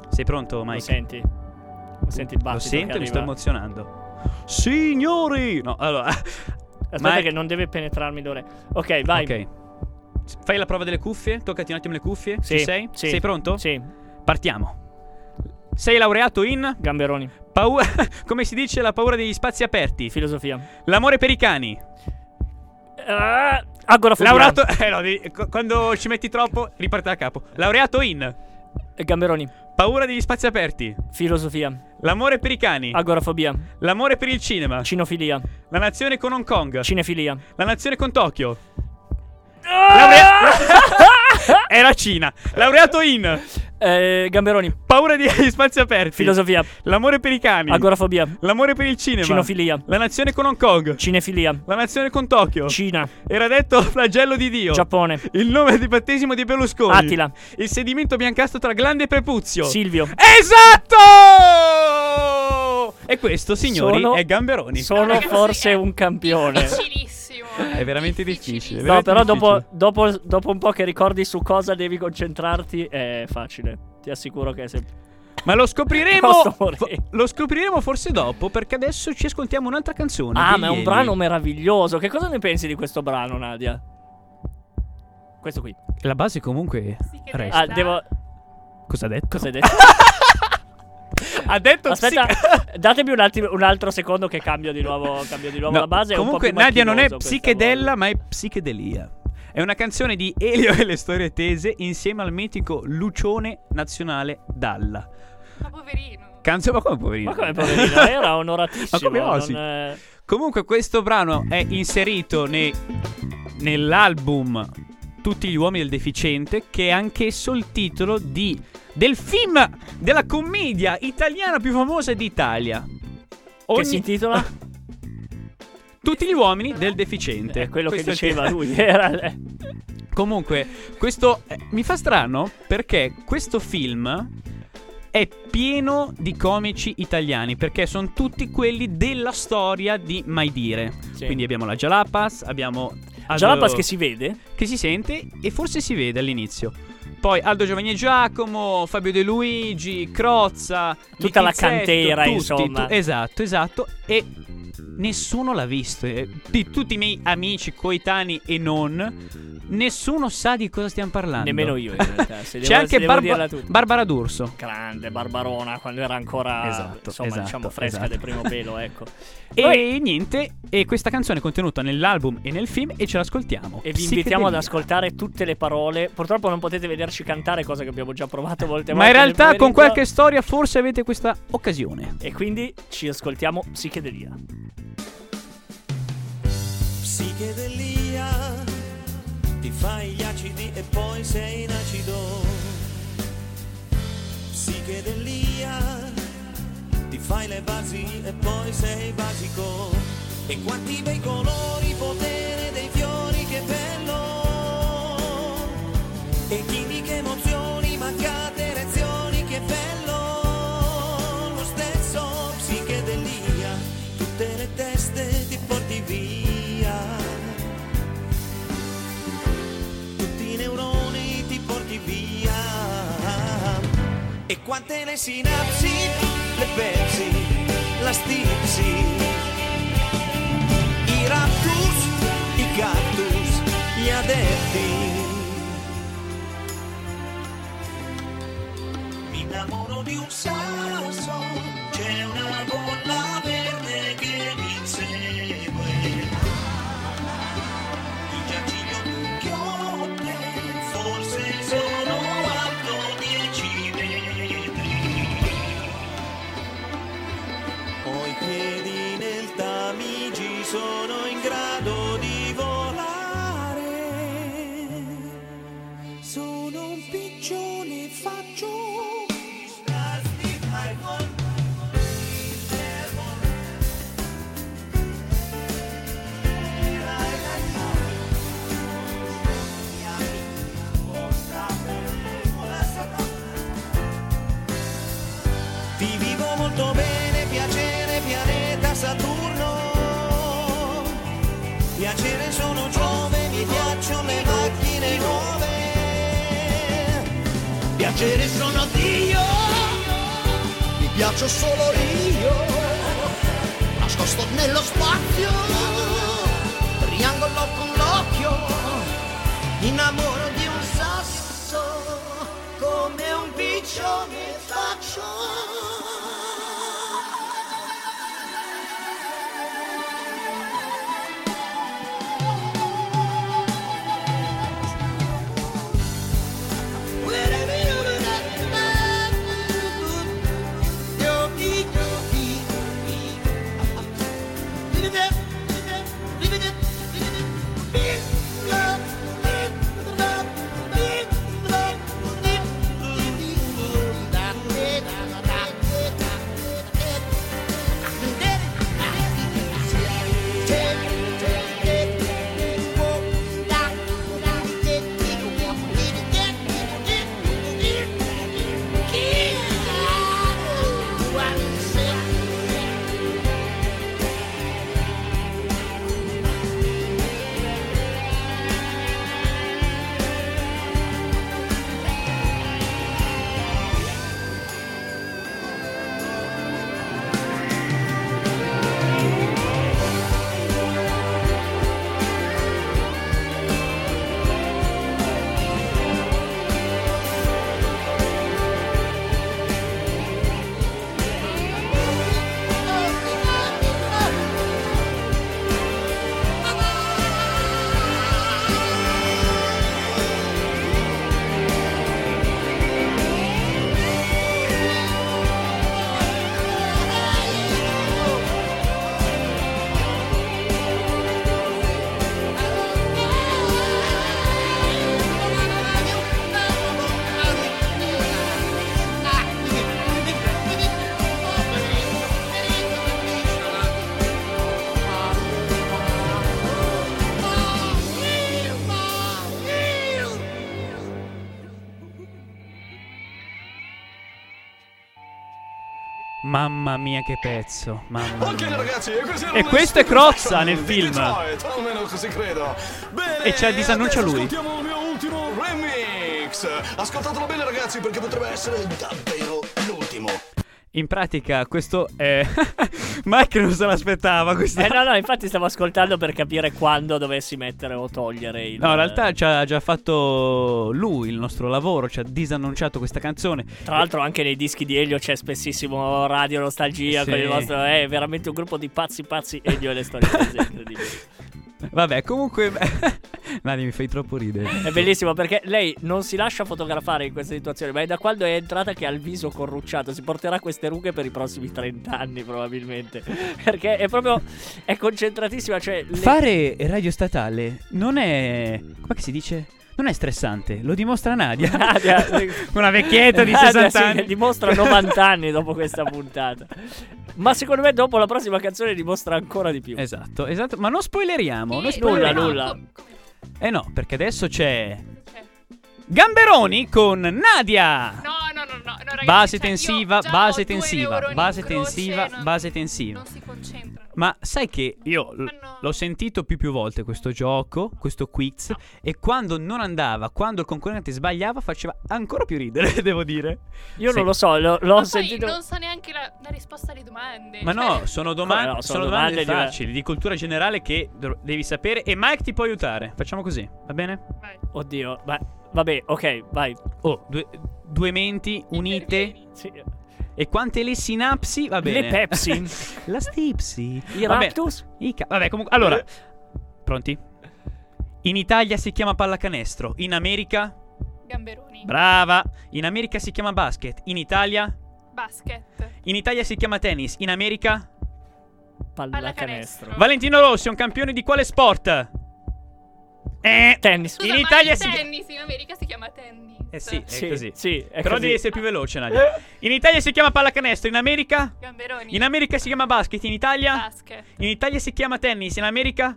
Sei pronto, Mike? Lo senti? Lo senti il Lo battito sento, che mi sto emozionando. Signori! No, allora. Aspetta Mike- che non deve penetrarmi d'ore. Ok, vai. Ok. Fai la prova delle cuffie? Toccati un attimo le cuffie. Sì, Ci sei? sì. Sei pronto? Sì. Partiamo. Sei laureato in Gamberoni. Paura. (laughs) come si dice la paura degli spazi aperti? Filosofia. L'amore per i cani. Ah, agorafobia. Laureato. (laughs) Eh no, devi- quando ci metti troppo, riparte da capo. Laureato in Gamberoni. paura degli spazi aperti. Filosofia. L'amore per i cani. Agorafobia. L'amore per il cinema. Cinofilia. La nazione con Hong Kong. Cinefilia. La nazione con Tokyo. Ah! (laughs) Laurea- (laughs) Era Cina. Laureato in Eh, Gamberoni. paura degli (laughs) spazi aperti. Filosofia. L'amore per i cani. Agorafobia. L'amore per il cinema. Cinofilia. La nazione con Hong Kong. Cinefilia. La nazione con Tokyo. Cina. Era detto (laughs) flagello di Dio. Giappone. Il nome di battesimo di Berlusconi. Attila. Il sedimento biancastro tra glande e prepuzio. Silvio. Esatto! E questo, signori, Sono- è Gamberoni. Sono forse è un campione. Difficilissimo. (laughs) È veramente difficile. No, veramente però dopo, difficile. dopo, dopo un po' che ricordi su cosa devi concentrarti, è facile. Ti assicuro che è sem- Ma lo scopriremo. (laughs) Lo scopriremo forse dopo. Perché adesso ci ascoltiamo un'altra canzone. Ah, ma è un brano meraviglioso. Che cosa ne pensi di questo brano, Nadia? Questo qui. La base comunque. Sì, resta. Ah, devo. Cosa ha detto? Cosa hai (laughs) detto? Ha detto Aspetta, psic- (laughs) datemi un, attimo, un altro secondo che cambio di nuovo, cambio di nuovo No, la base. comunque, Nadia non è psichedella, ma è psichedelia. È una canzone di Elio e le storie tese insieme al mitico Lucione Nazionale Dalla. Ma poverino. Canzone, ma come poverino? Ma come poverino? Era (laughs) onoratissimo. Ma come osi? non è- Comunque, questo brano è inserito nei- nell'album Tutti gli uomini del deficiente, che è anch'esso il titolo di, del film della commedia italiana più famosa d'Italia. Che Ogni- si intitola? (laughs) Tutti gli uomini del deficiente. È quello che Questo il diceva titolo. lui. (laughs) Era... eh. Comunque, questo eh, mi fa strano perché questo film è pieno di comici italiani perché sono tutti quelli della storia di Mai Dire. Sì. Quindi abbiamo la Jalapas, abbiamo Jalapas che si vede? che si sente e forse si vede all'inizio. Poi Aldo Giovanni e Giacomo, Fabio De Luigi, Crozza, Tutta la cantera, tutti, insomma. tu- esatto, esatto. E nessuno l'ha visto. Di tutti i miei amici, coetanei e non, nessuno sa di cosa stiamo parlando. Nemmeno io in (laughs) realtà. se C'è devo- anche se devo Barba- dirla tutta. Barbara D'Urso. Grande Barbarona quando era ancora Esatto, insomma, esatto, diciamo fresca esatto. del primo pelo, ecco. (laughs) E Noi- niente, e questa canzone è contenuta nell'album e nel film e ce l'ascoltiamo. E vi invitiamo ad ascoltare tutte le parole. Purtroppo non potete vederci cantare, cosa che abbiamo già provato molte Ma in volte. realtà con qualche storia forse avete questa occasione. E quindi ci ascoltiamo Psichedelia. Psichedelia, ti fai gli acidi e poi sei in acido. Psichedelia, ti fai le basi e poi sei basico. E quanti bei colori, potere dei fiori, che bello. E chimiche emozioni, mancate E quante le sinapsi, le pezzi, la stipsi. I raptus, i cactus, gli adepti. Mi innamoro di un sasso, so solo Mamma mia che pezzo, mamma Ok mia. ragazzi, e questo è Crozza nel film. Detroit. Bene, E c'è- disannuncia adesso lui. Ascoltiamo il mio ultimo remix. Ascoltatelo bene ragazzi perché potrebbe essere davvero l'ultimo. In pratica, questo è. (laughs) Mike non se l'aspettava. Questa... Eh no, no, infatti stavo ascoltando per capire quando dovessi mettere o togliere il... No, in realtà ci ha già fatto lui il nostro lavoro, ci ha disannunciato questa canzone. Tra l'altro anche nei dischi di Elio c'è spessissimo Radio Nostalgia Sì. con il vostro... È veramente un gruppo di pazzi pazzi Elio e le storie prese, (laughs) incredibili. Vabbè, comunque. (laughs) (laughs) Nani, mi fai troppo ridere. È bellissimo perché lei non si lascia fotografare in queste situazioni, ma è da quando è entrata che ha il viso corrucciato. Si porterà queste rughe per i prossimi 30 anni, probabilmente. (laughs) Perché è proprio. È concentratissima. Cioè, le- Fare radio statale non è. come si dice? Non è stressante, lo dimostra Nadia. (laughs) Nadia, Una vecchietta di Nadia, 60 sì, anni. che dimostra 90 anni dopo questa puntata. Ma secondo me dopo la prossima canzone dimostra ancora di più. Esatto, esatto. Ma non spoileriamo. non Nulla, spoileriamo. nulla. Eh no, perché adesso c'è. Gamberoni con Nadia. No, no, no, no, no ragazzi, Base cioè, io tensiva, base tensiva, base croce, tensiva, non- base tensiva. Non si concentrano. Ma sai che io l- l'ho sentito più più volte questo gioco, questo quiz, e quando non andava, quando il concorrente sbagliava, faceva ancora più ridere, (laughs) devo dire. Io Sì. non lo so, l'ho, l'ho Ma poi sentito. non sa neanche la, la risposta alle domande. Ma cioè- no, sono, domande Come no, sono sono domande, domande facili, di cultura generale che dov- devi sapere e Mike ti può aiutare. Facciamo così, va bene? Oddio, ma vabbè, ok, vai. Oh, due, due menti unite. E quante le sinapsi? Va bene. Le Pepsi. (laughs) La stipsi. I Vabbè. Raptus. I ca- Vabbè, comunque. Allora, pronti? In Italia si chiama pallacanestro. In America? Gamberoni. Brava. In America si chiama basket. In Italia? Basket. In Italia si chiama tennis. In America? Pallacanestro. Valentino Rossi è un campione di quale sport? Eh, tennis. Scusa, in ma Italia si tennis in America si chiama tennis. Eh sì, è Sì, così. sì, è Però così. devi essere più veloce, Nadia. In Italia si chiama pallacanestro, in America? Gamberoni. In America si chiama basket, in Italia? Basket. In Italia si chiama tennis, in America?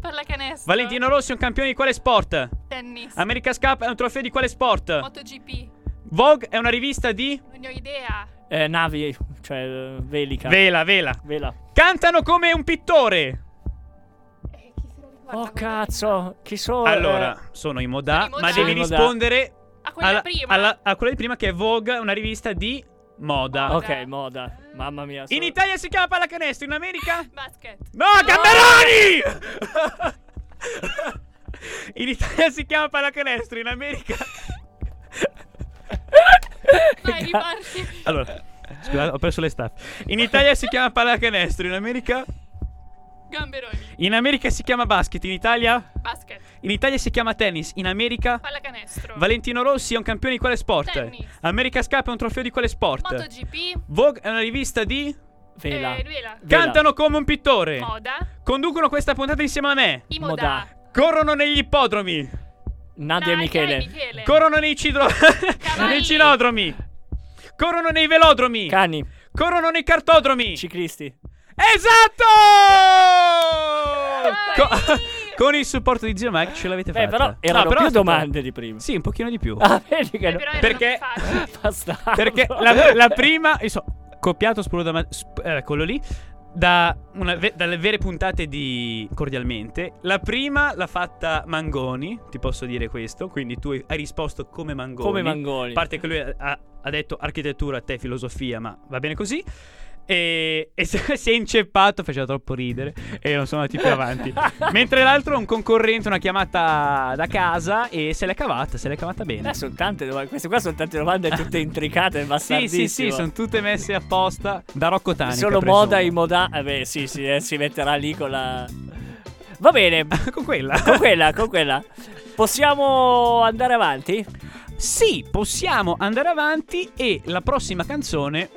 Pallacanestro. Valentino Rossi è un campione di quale sport? Tennis. America's Cup è un trofeo di quale sport? MotoGP. Vogue è una rivista di? Non ne ho idea. Eh, navi, cioè eh, velica. Vela, vela. Vela. Cantano come un pittore. Oh cazzo, chi sono? Allora, sono in moda, ma devi rispondere A quella alla, prima. alla- a quella di prima che è Vogue, una rivista di moda. Ok, moda. Mamma mia. In sono- Italia si chiama pallacanestro, in America? (laughs) Basket. No, Gamberoni! (laughs) in Italia si chiama pallacanestro, in America? (laughs) Vai, riparti. Allora, scusate, ho perso le staff. In Italia si chiama pallacanestro, in America? Gamberoni. In America si chiama basket, in Italia? Basket. In Italia si chiama tennis, in America? Pallacanestro. Valentino Rossi è un campione di quale sport? Tennis. America's Cup è un trofeo di quale sport? MotoGP. Vogue è una rivista di? Vela. Eh, vela. Cantano come un pittore. Moda. Conducono questa puntata insieme a me. I Moda. moda. Corrono negli ippodromi. Nadia e Michele. Michele. Corrono nei, cidro- nei cinodromi. Corrono nei velodromi. Cani. Corrono nei cartodromi. Ciclisti. Esatto! Co- (laughs) con il supporto di Zio Mike ce l'avete Beh, fatta. però erano No, però più domande di prima. Sì, un pochino di più. Ah, vedi che Eh, no. Perché-. (laughs) Perché la, la prima, io so, copiato spuro da ma- sp- eh, quello lì, da una ve- dalle vere puntate di Cordialmente. La prima l'ha fatta Mangoni, ti posso dire questo, quindi tu hai risposto come Mangoni. Come Mangoni. A parte che lui ha, ha detto architettura, te filosofia, ma va bene così. E, e (laughs) si è inceppato, faceva troppo ridere e non sono andati più avanti. (laughs) Mentre l'altro un concorrente, una chiamata da casa e se l'è cavata, se l'è cavata bene. Eh, sono tante domande. Queste qua sono tante domande tutte (laughs) intricate, Sì, bastardissime. sì, sì, sono tutte messe apposta da Rocco. Solo presumo. moda in moda. Eh beh, sì, sì, eh, si metterà lì con la. Va bene, con quella. con quella, con quella. Possiamo andare avanti? Sì, possiamo andare avanti e la prossima canzone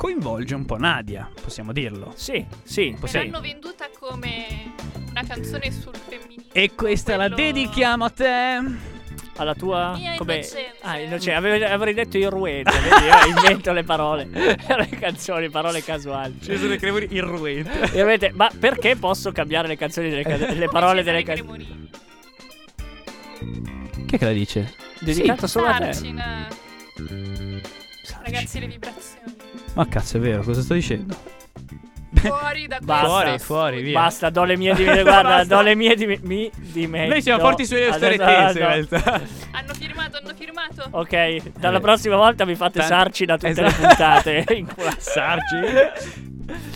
coinvolge un po' Nadia, possiamo dirlo. Sì, sì. Possiamo- l'hanno venduta come una canzone sul femminismo. E questa la quello- dedichiamo a te. Alla tua. Come... innocenza. Ah, innocente. Avevo- avrei detto irruente. vedi? Io (laughs) invento le parole. (laughs) le canzoni, parole casuali. Ci sono le cremoni irruente. Irruente. Ma perché posso cambiare le canzoni delle ca- le parole delle canzoni? Chi è che la dice? Dedicato solo a te. Sarcina. Ragazzi, le vibrazioni. Ma cazzo, è vero, cosa sto dicendo? Fuori da Basta. Fuori, fuori, via. Basta, do le mie di me. Guarda, Basta. do le mie di me. Mi di me. Noi siamo forti sulle storie Adesso- tese, in realtà. Hanno firmato, hanno firmato. Ok, dalla Eh. prossima volta mi fate Tanto- sarci da tutte Esatto. le puntate. (laughs) In qua- Sarci.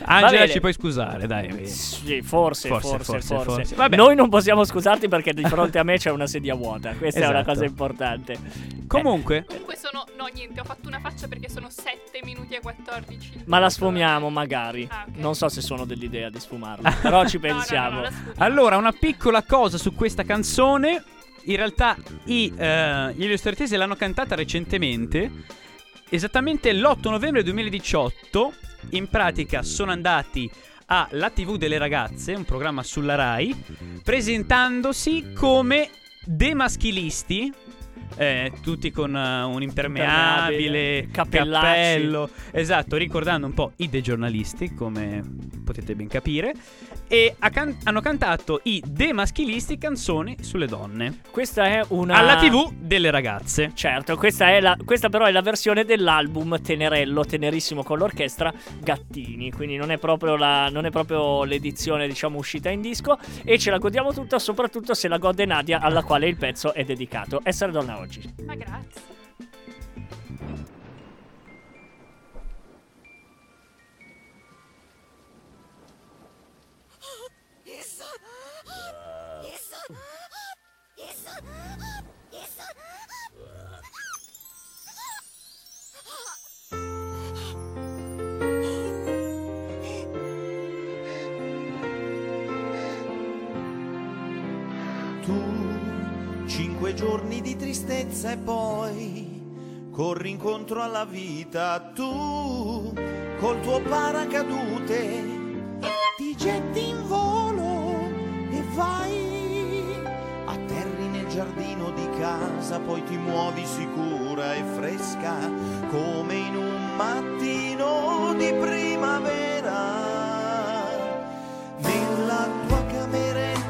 Angela, bene. ci puoi scusare, dai. Sì, forse, forse, Forse, forse. forse, forse. Vabbè. Noi non possiamo scusarti perché di fronte a me c'è una sedia vuota. Questa è una Esatto. cosa importante. Comunque, Comunque sono. No, niente, ho fatto una faccia perché sono 7 minuti e 14. Ma la sfumiamo magari. Ah, ok. Non so se sono dell'idea di sfumarla, (laughs) però ci No, no, no, pensiamo. no, allora, una piccola cosa su questa canzone. In realtà, i, eh, gli illustratesi l'hanno cantata recentemente. Esattamente l'8 novembre 2018. In pratica, sono andati alla TV delle ragazze, un programma sulla Rai, presentandosi come demaschilisti. Eh, tutti con eh, un impermeabile, cappello, esatto, ricordando un po' i dei giornalisti, come potete ben capire. E ha can- hanno cantato i demaschilisti canzoni sulle donne. Questa è una. Alla TV delle ragazze. Certo, questa, è la, questa però è la versione dell'album Tenerello, tenerissimo con l'orchestra Gattini. Quindi non è proprio, la, non è proprio l'edizione, diciamo, uscita in disco. E ce la godiamo tutta, soprattutto se la gode Nadia, alla quale il pezzo è dedicato. Essere donna oggi. Ma grazie. Giorni di tristezza e poi corri incontro alla vita. Tu, col tuo paracadute, ti getti in volo e vai. Atterri nel giardino di casa, poi ti muovi sicura e fresca come in un mattino di primavera. Nella tua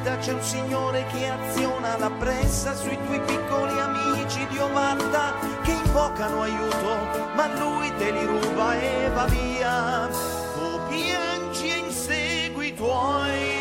cameretta c'è un signore che aziona la pressa sui tuoi piccoli amici di ovatta che invocano aiuto, ma lui te li ruba e va via. Tu piangi e insegui i tuoi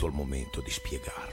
Venuto il momento di spiegarlo.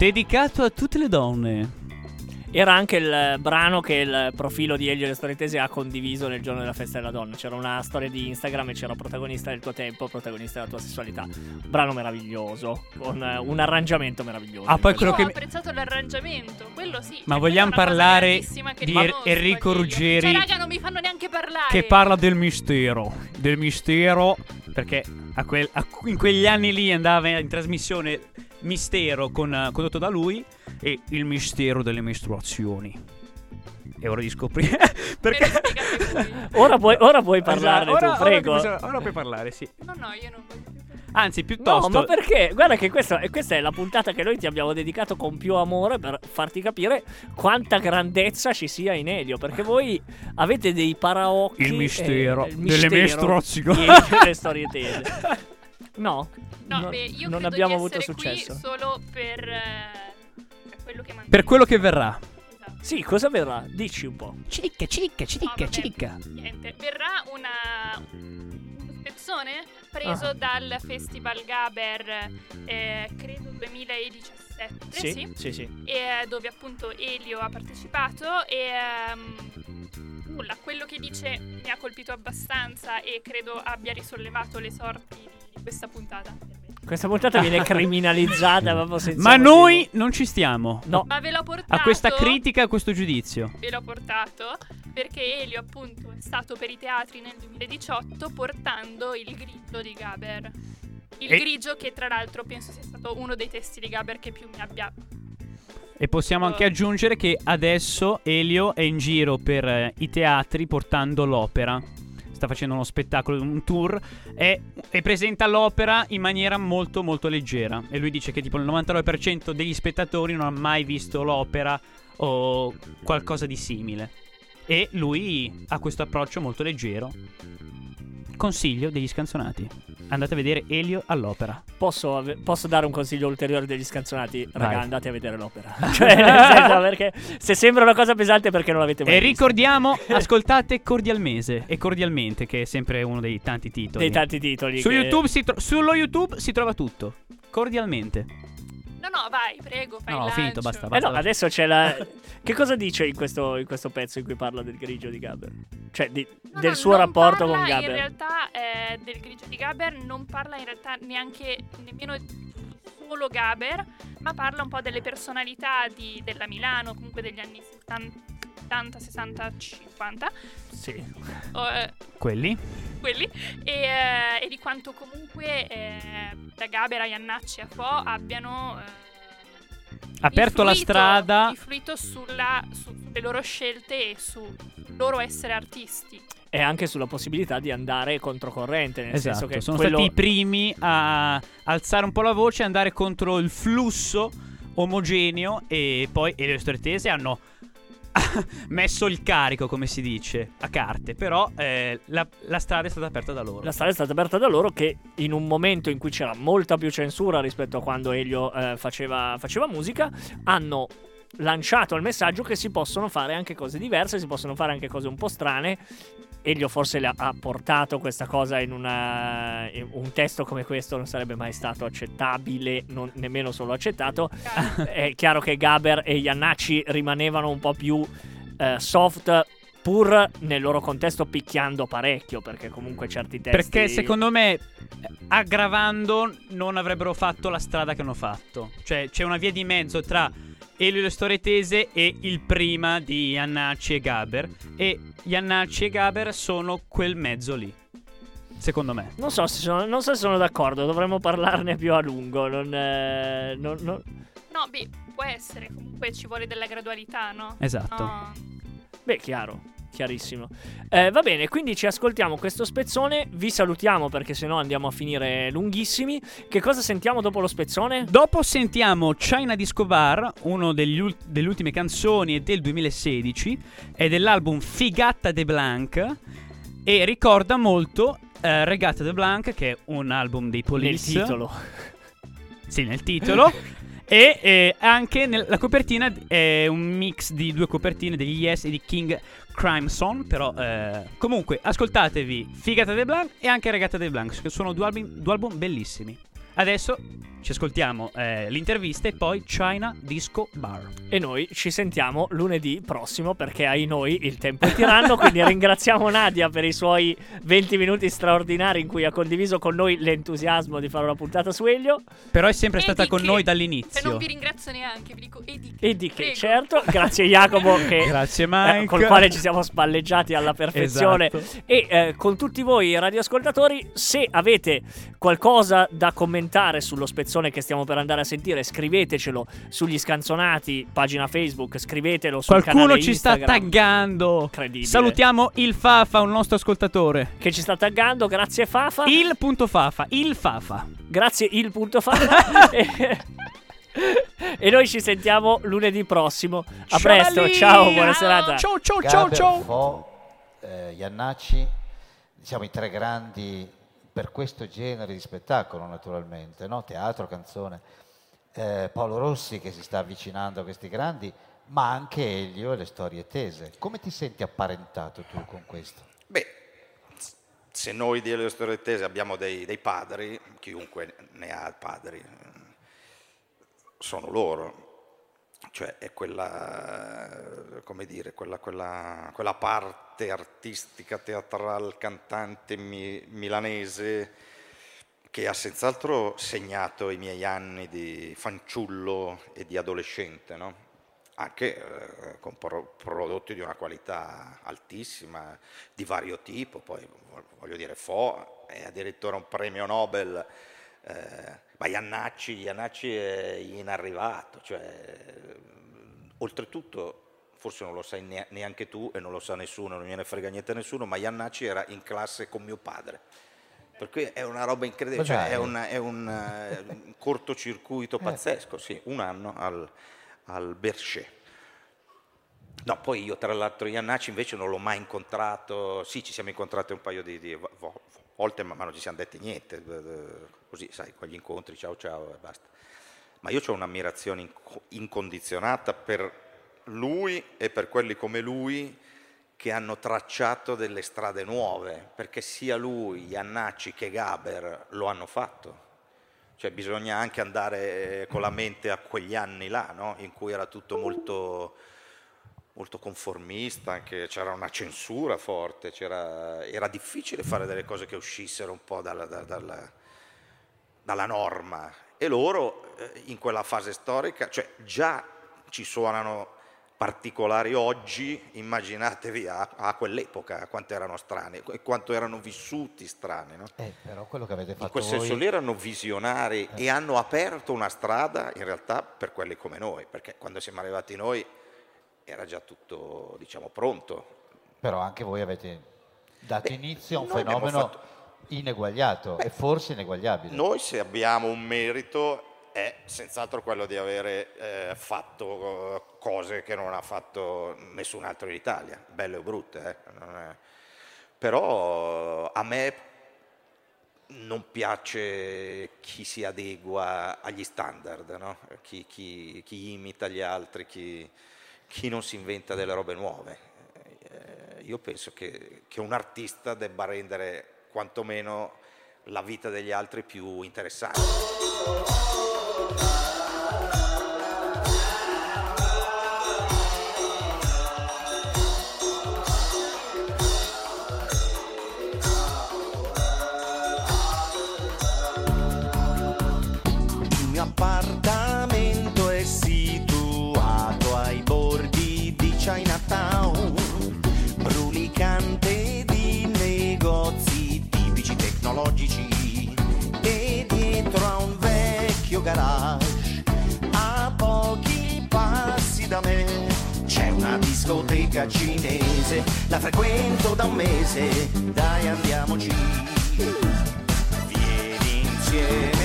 Dedicato a tutte le donne. Era anche il brano che il profilo di Elio e le Storie Tese ha condiviso nel giorno della festa della donna. C'era una storia di Instagram e c'era protagonista del tuo tempo, protagonista della tua sessualità. Brano meraviglioso, con eh, un arrangiamento meraviglioso. Ah, poi Io quello ho che. apprezzato l'arrangiamento, quello sì. Ma vogliamo parlare di Er- Enrico che- Ruggeri? Cioè, raga, non mi fanno neanche parlare. Che parla del mistero. Del mistero. Perché a quel- a- in quegli anni lì andava in trasmissione Mistero con, eh, condotto da lui. E il mistero delle mestruazioni. È ora di scoprire. (laughs) perché. Ora puoi, (laughs) ora puoi parlarne Esatto, ora, tu, ora prego. che bisogna- ora puoi parlare, sì. No, no, io non voglio parlare. Anzi, No, piuttosto. ma perché? Guarda che questa, questa è la puntata che noi ti abbiamo dedicato con più amore per farti capire quanta grandezza ci sia in Elio. Perché voi avete dei paraocchi. Il mistero eh, il delle mistero mestruazioni. (laughs) di Elio e le storie tese. No, No, no- beh, io non credo abbiamo di avuto successo. qui solo per, eh, per quello che manca. Per quello che verrà. Sì, cosa verrà? Dici un po'. Cicca, cicca, cicca, cicca. Niente, verrà una spezzone preso Ah. dal Festival Gaber, eh, credo 2017, Sì, sì, sì, sì. E, eh, dove appunto Elio ha partecipato e ehm, nulla, quello che dice mi ha colpito abbastanza e credo abbia risollevato le sorti di questa puntata. Questa puntata viene (laughs) criminalizzata proprio senza Ma motivo. noi non ci stiamo. No. Ma ve l'ho portato A questa critica, a questo giudizio. ve l'ho portato perché Elio appunto è stato per i teatri nel 2018 portando il grigio di Gaber. Il E- grigio che tra l'altro penso sia stato uno dei testi di Gaber che più mi abbia... E possiamo anche aggiungere che adesso Elio è in giro per eh, i teatri portando l'opera. Sta facendo uno spettacolo, un tour e, e presenta l'opera in maniera molto molto leggera. E lui dice che tipo il 99% degli spettatori non ha mai visto l'opera o qualcosa di simile. E lui ha questo approccio molto leggero. Consiglio degli scanzonati. Andate a vedere Elio all'opera. Posso, ave- posso dare un consiglio ulteriore degli scanzonati? Raga, Vai. andate a vedere l'opera. (laughs) cioè, nel senso, perché se sembra una cosa pesante perché non l'avete mai E vista. ricordiamo, (laughs) ascoltate cordialmente e cordialmente, che è sempre uno dei tanti titoli. Dei tanti titoli Su che- YouTube si tro- sullo YouTube si trova tutto. Cordialmente. No, no, vai, prego, fai No, ho finito, lancio. basta, Eh no, adesso c'è la. che cosa dice in questo, in questo pezzo in cui parla del grigio di Gaber? Cioè, di- No, del no, suo rapporto con Gaber. In realtà eh, del grigio di Gaber non parla in realtà neanche nemmeno di solo Gaber, ma parla un po' delle personalità di- della Milano, comunque degli anni 70, 60, 50. Sì. o, eh, Quelli. Quelli e, eh, e di quanto comunque eh, da Gaber a Iannacci a Fo abbiano eh, Aperto la influito- strada. influito sulla, su- sulle loro scelte e sul loro essere artisti. E anche sulla possibilità di andare controcorrente. Nel senso Esatto, che sono quello- stati i primi a alzare un po' la voce e andare contro il flusso omogeneo e poi e le Storetese hanno (laughs) messo il carico, come si dice, a carte, però eh, la, la strada è stata aperta da loro. La strada è stata aperta da loro che in un momento in cui c'era molta più censura rispetto a quando Elio eh, faceva, faceva musica, hanno lanciato il messaggio che si possono fare anche cose diverse, si possono fare anche cose un po' strane. Elio forse ha portato questa cosa in, una- in un testo come questo non sarebbe mai stato accettabile, non- nemmeno solo accettato. È chiaro che Gaber e Iannacci rimanevano un po' più eh, soft pur nel loro contesto picchiando parecchio perché comunque certi testi Perché secondo me, aggravando, non avrebbero fatto la strada che hanno fatto. Cioè, c'è una via di mezzo tra Elio e le storie tese e il prima di Iannacci e Gaber. E Iannacci e Gaber sono quel mezzo lì. Secondo me. Non so, se sono, non so se sono d'accordo, dovremmo parlarne più a lungo. Non, eh, non- non- No, beh, può essere, comunque ci vuole della gradualità, no? Esatto. No. Beh, chiaro, chiarissimo. Eh, va bene, quindi ci ascoltiamo questo spezzone. Vi salutiamo perché sennò andiamo a finire lunghissimi. Che cosa sentiamo dopo lo spezzone? Dopo sentiamo China Disco Bar, uno degli ul- delle ultime canzoni del 2016, è dell'album Figata de Blanc e ricorda molto eh, Regata de Blanc che è un album dei Police. Nel titolo. Sì, nel titolo. (laughs) e eh, anche nel- la copertina è un mix di due copertine degli Yes e di King Crimson. Però, eh, comunque, ascoltatevi Figata de Blanc e anche Regata de Blanc, che sono due album, due album bellissimi. Adesso ci ascoltiamo eh, l'intervista e poi China Disco Bar. E noi ci sentiamo lunedì prossimo perché ai noi il tempo è tiranno. quindi (laughs) ringraziamo Nadia per i suoi 20 minuti straordinari in cui ha condiviso con noi l'entusiasmo di fare una puntata su Elio. Però è sempre stata di con che? noi dall'inizio. non vi ringrazio neanche, vi dico e di che. E di che, Prego. certo. Grazie Jacopo che, (laughs) Grazie eh, Mike. col quale ci siamo spalleggiati alla perfezione. Esatto. E eh, con tutti voi radioascoltatori, se avete qualcosa da commentare sullo spezzone che stiamo per andare a sentire, scrivetecelo sugli scanzonati, pagina Facebook, scrivetelo sul Qualcuno canale ci sta Instagram. taggando. Incredibile. Salutiamo il Fafa, un nostro ascoltatore. Che ci sta taggando, grazie Fafa. Il punto Fafa, il Fafa. Grazie il punto Fafa. (laughs) e, noi ci sentiamo lunedì prossimo. A presto, Ciao, ciao, buona serata. Ciao, ciao, ciao, Gaber, ciao. Fo, eh, Iannacci, diciamo i tre grandi per questo genere di spettacolo naturalmente, no? teatro, canzone. Eh, Paolo Rossi che si sta avvicinando a questi grandi, ma anche Elio e le storie tese. Come ti senti apparentato tu con questo? Beh, se noi di Elio Storie Tese abbiamo dei, dei padri, chiunque ne ha padri, sono loro. Cioè è quella, come dire, quella, quella- quella parte artistica, teatrale, cantante mi- milanese che ha senz'altro segnato i miei anni di fanciullo e di adolescente, no? anche eh, con pro- prodotti di una qualità altissima, di vario tipo, poi vo- voglio dire, Fo è addirittura un premio Nobel, eh, ma Iannacci, Iannacci è inarrivato, cioè, eh, oltretutto forse non lo sai nea- neanche tu e non lo sa nessuno, non gliene frega niente a nessuno, ma Iannacci era in classe con mio padre. Per cui è una roba incredibile, cioè è, un, è un, eh, un cortocircuito (laughs) pazzesco, sì, un anno al, al Berchet. No, poi io tra l'altro Iannacci invece non l'ho mai incontrato, sì ci siamo incontrati un paio di, di volte ma, non ci siamo detti niente, eh, eh, così sai, con gli incontri ciao ciao e basta. Ma io ho un'ammirazione inco- incondizionata per lui e per quelli come lui che hanno tracciato delle strade nuove, perché sia lui, Iannacci che Gaber lo hanno fatto. Cioè bisogna anche andare con la mente a quegli anni là, no? in cui era tutto molto, molto conformista, anche c'era una censura forte, c'era- era difficile fare delle cose che uscissero un po' dalla, da- dalla- dalla norma. E loro eh, in quella fase storica, cioè già ci suonano particolari oggi, immaginatevi a, a quell'epoca quanto erano strani e quanto erano vissuti strani. No? Eh, però quello che avete In fatto quel senso voi... lì erano visionari Eh. e hanno aperto una strada in realtà per quelli come noi, perché quando siamo arrivati noi era già tutto diciamo pronto. Però anche voi avete dato inizio a un fenomeno fatto- ineguagliato e forse ineguagliabile. Noi se abbiamo un merito è senz'altro quello di avere eh, fatto eh, cose che non ha fatto nessun altro in Italia, belle o brutte. eh, Però a me non piace chi si adegua agli standard, no? chi, chi- chi imita gli altri, chi, chi non si inventa delle robe nuove. Eh, io penso che, che un artista debba rendere quantomeno la vita degli altri più interessante. Vecchio garage, a pochi passi da me, c'è una discoteca cinese, la frequento da un mese, dai andiamoci. Vieni insieme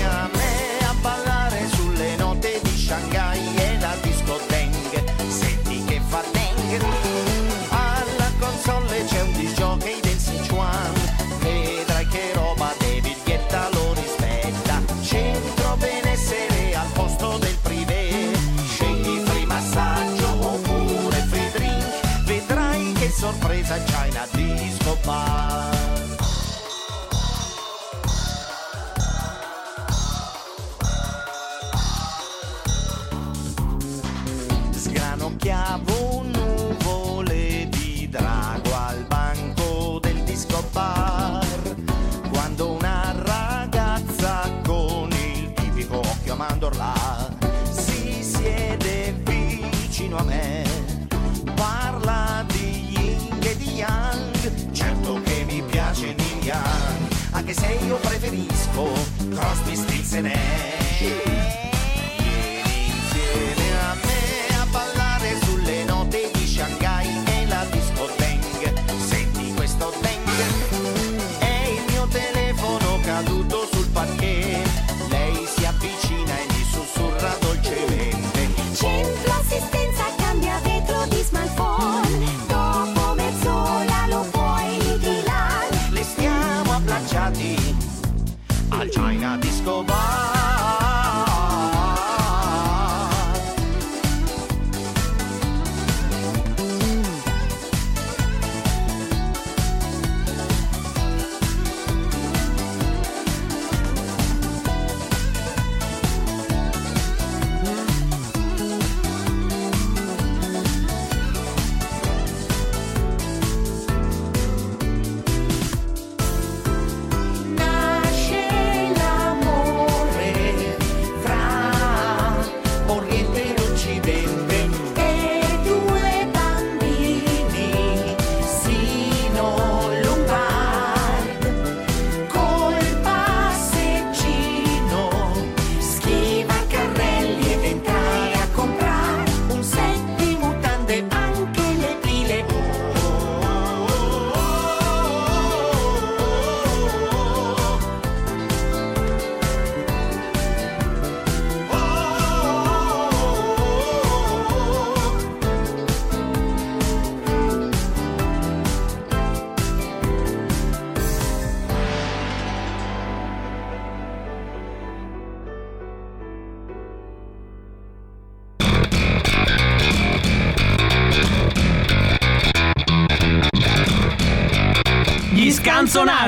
sorpresa China Disco Bar. Se io preferisco Crosby, Stills e Nash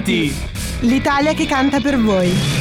Scanzonati! L'Italia che canta per voi.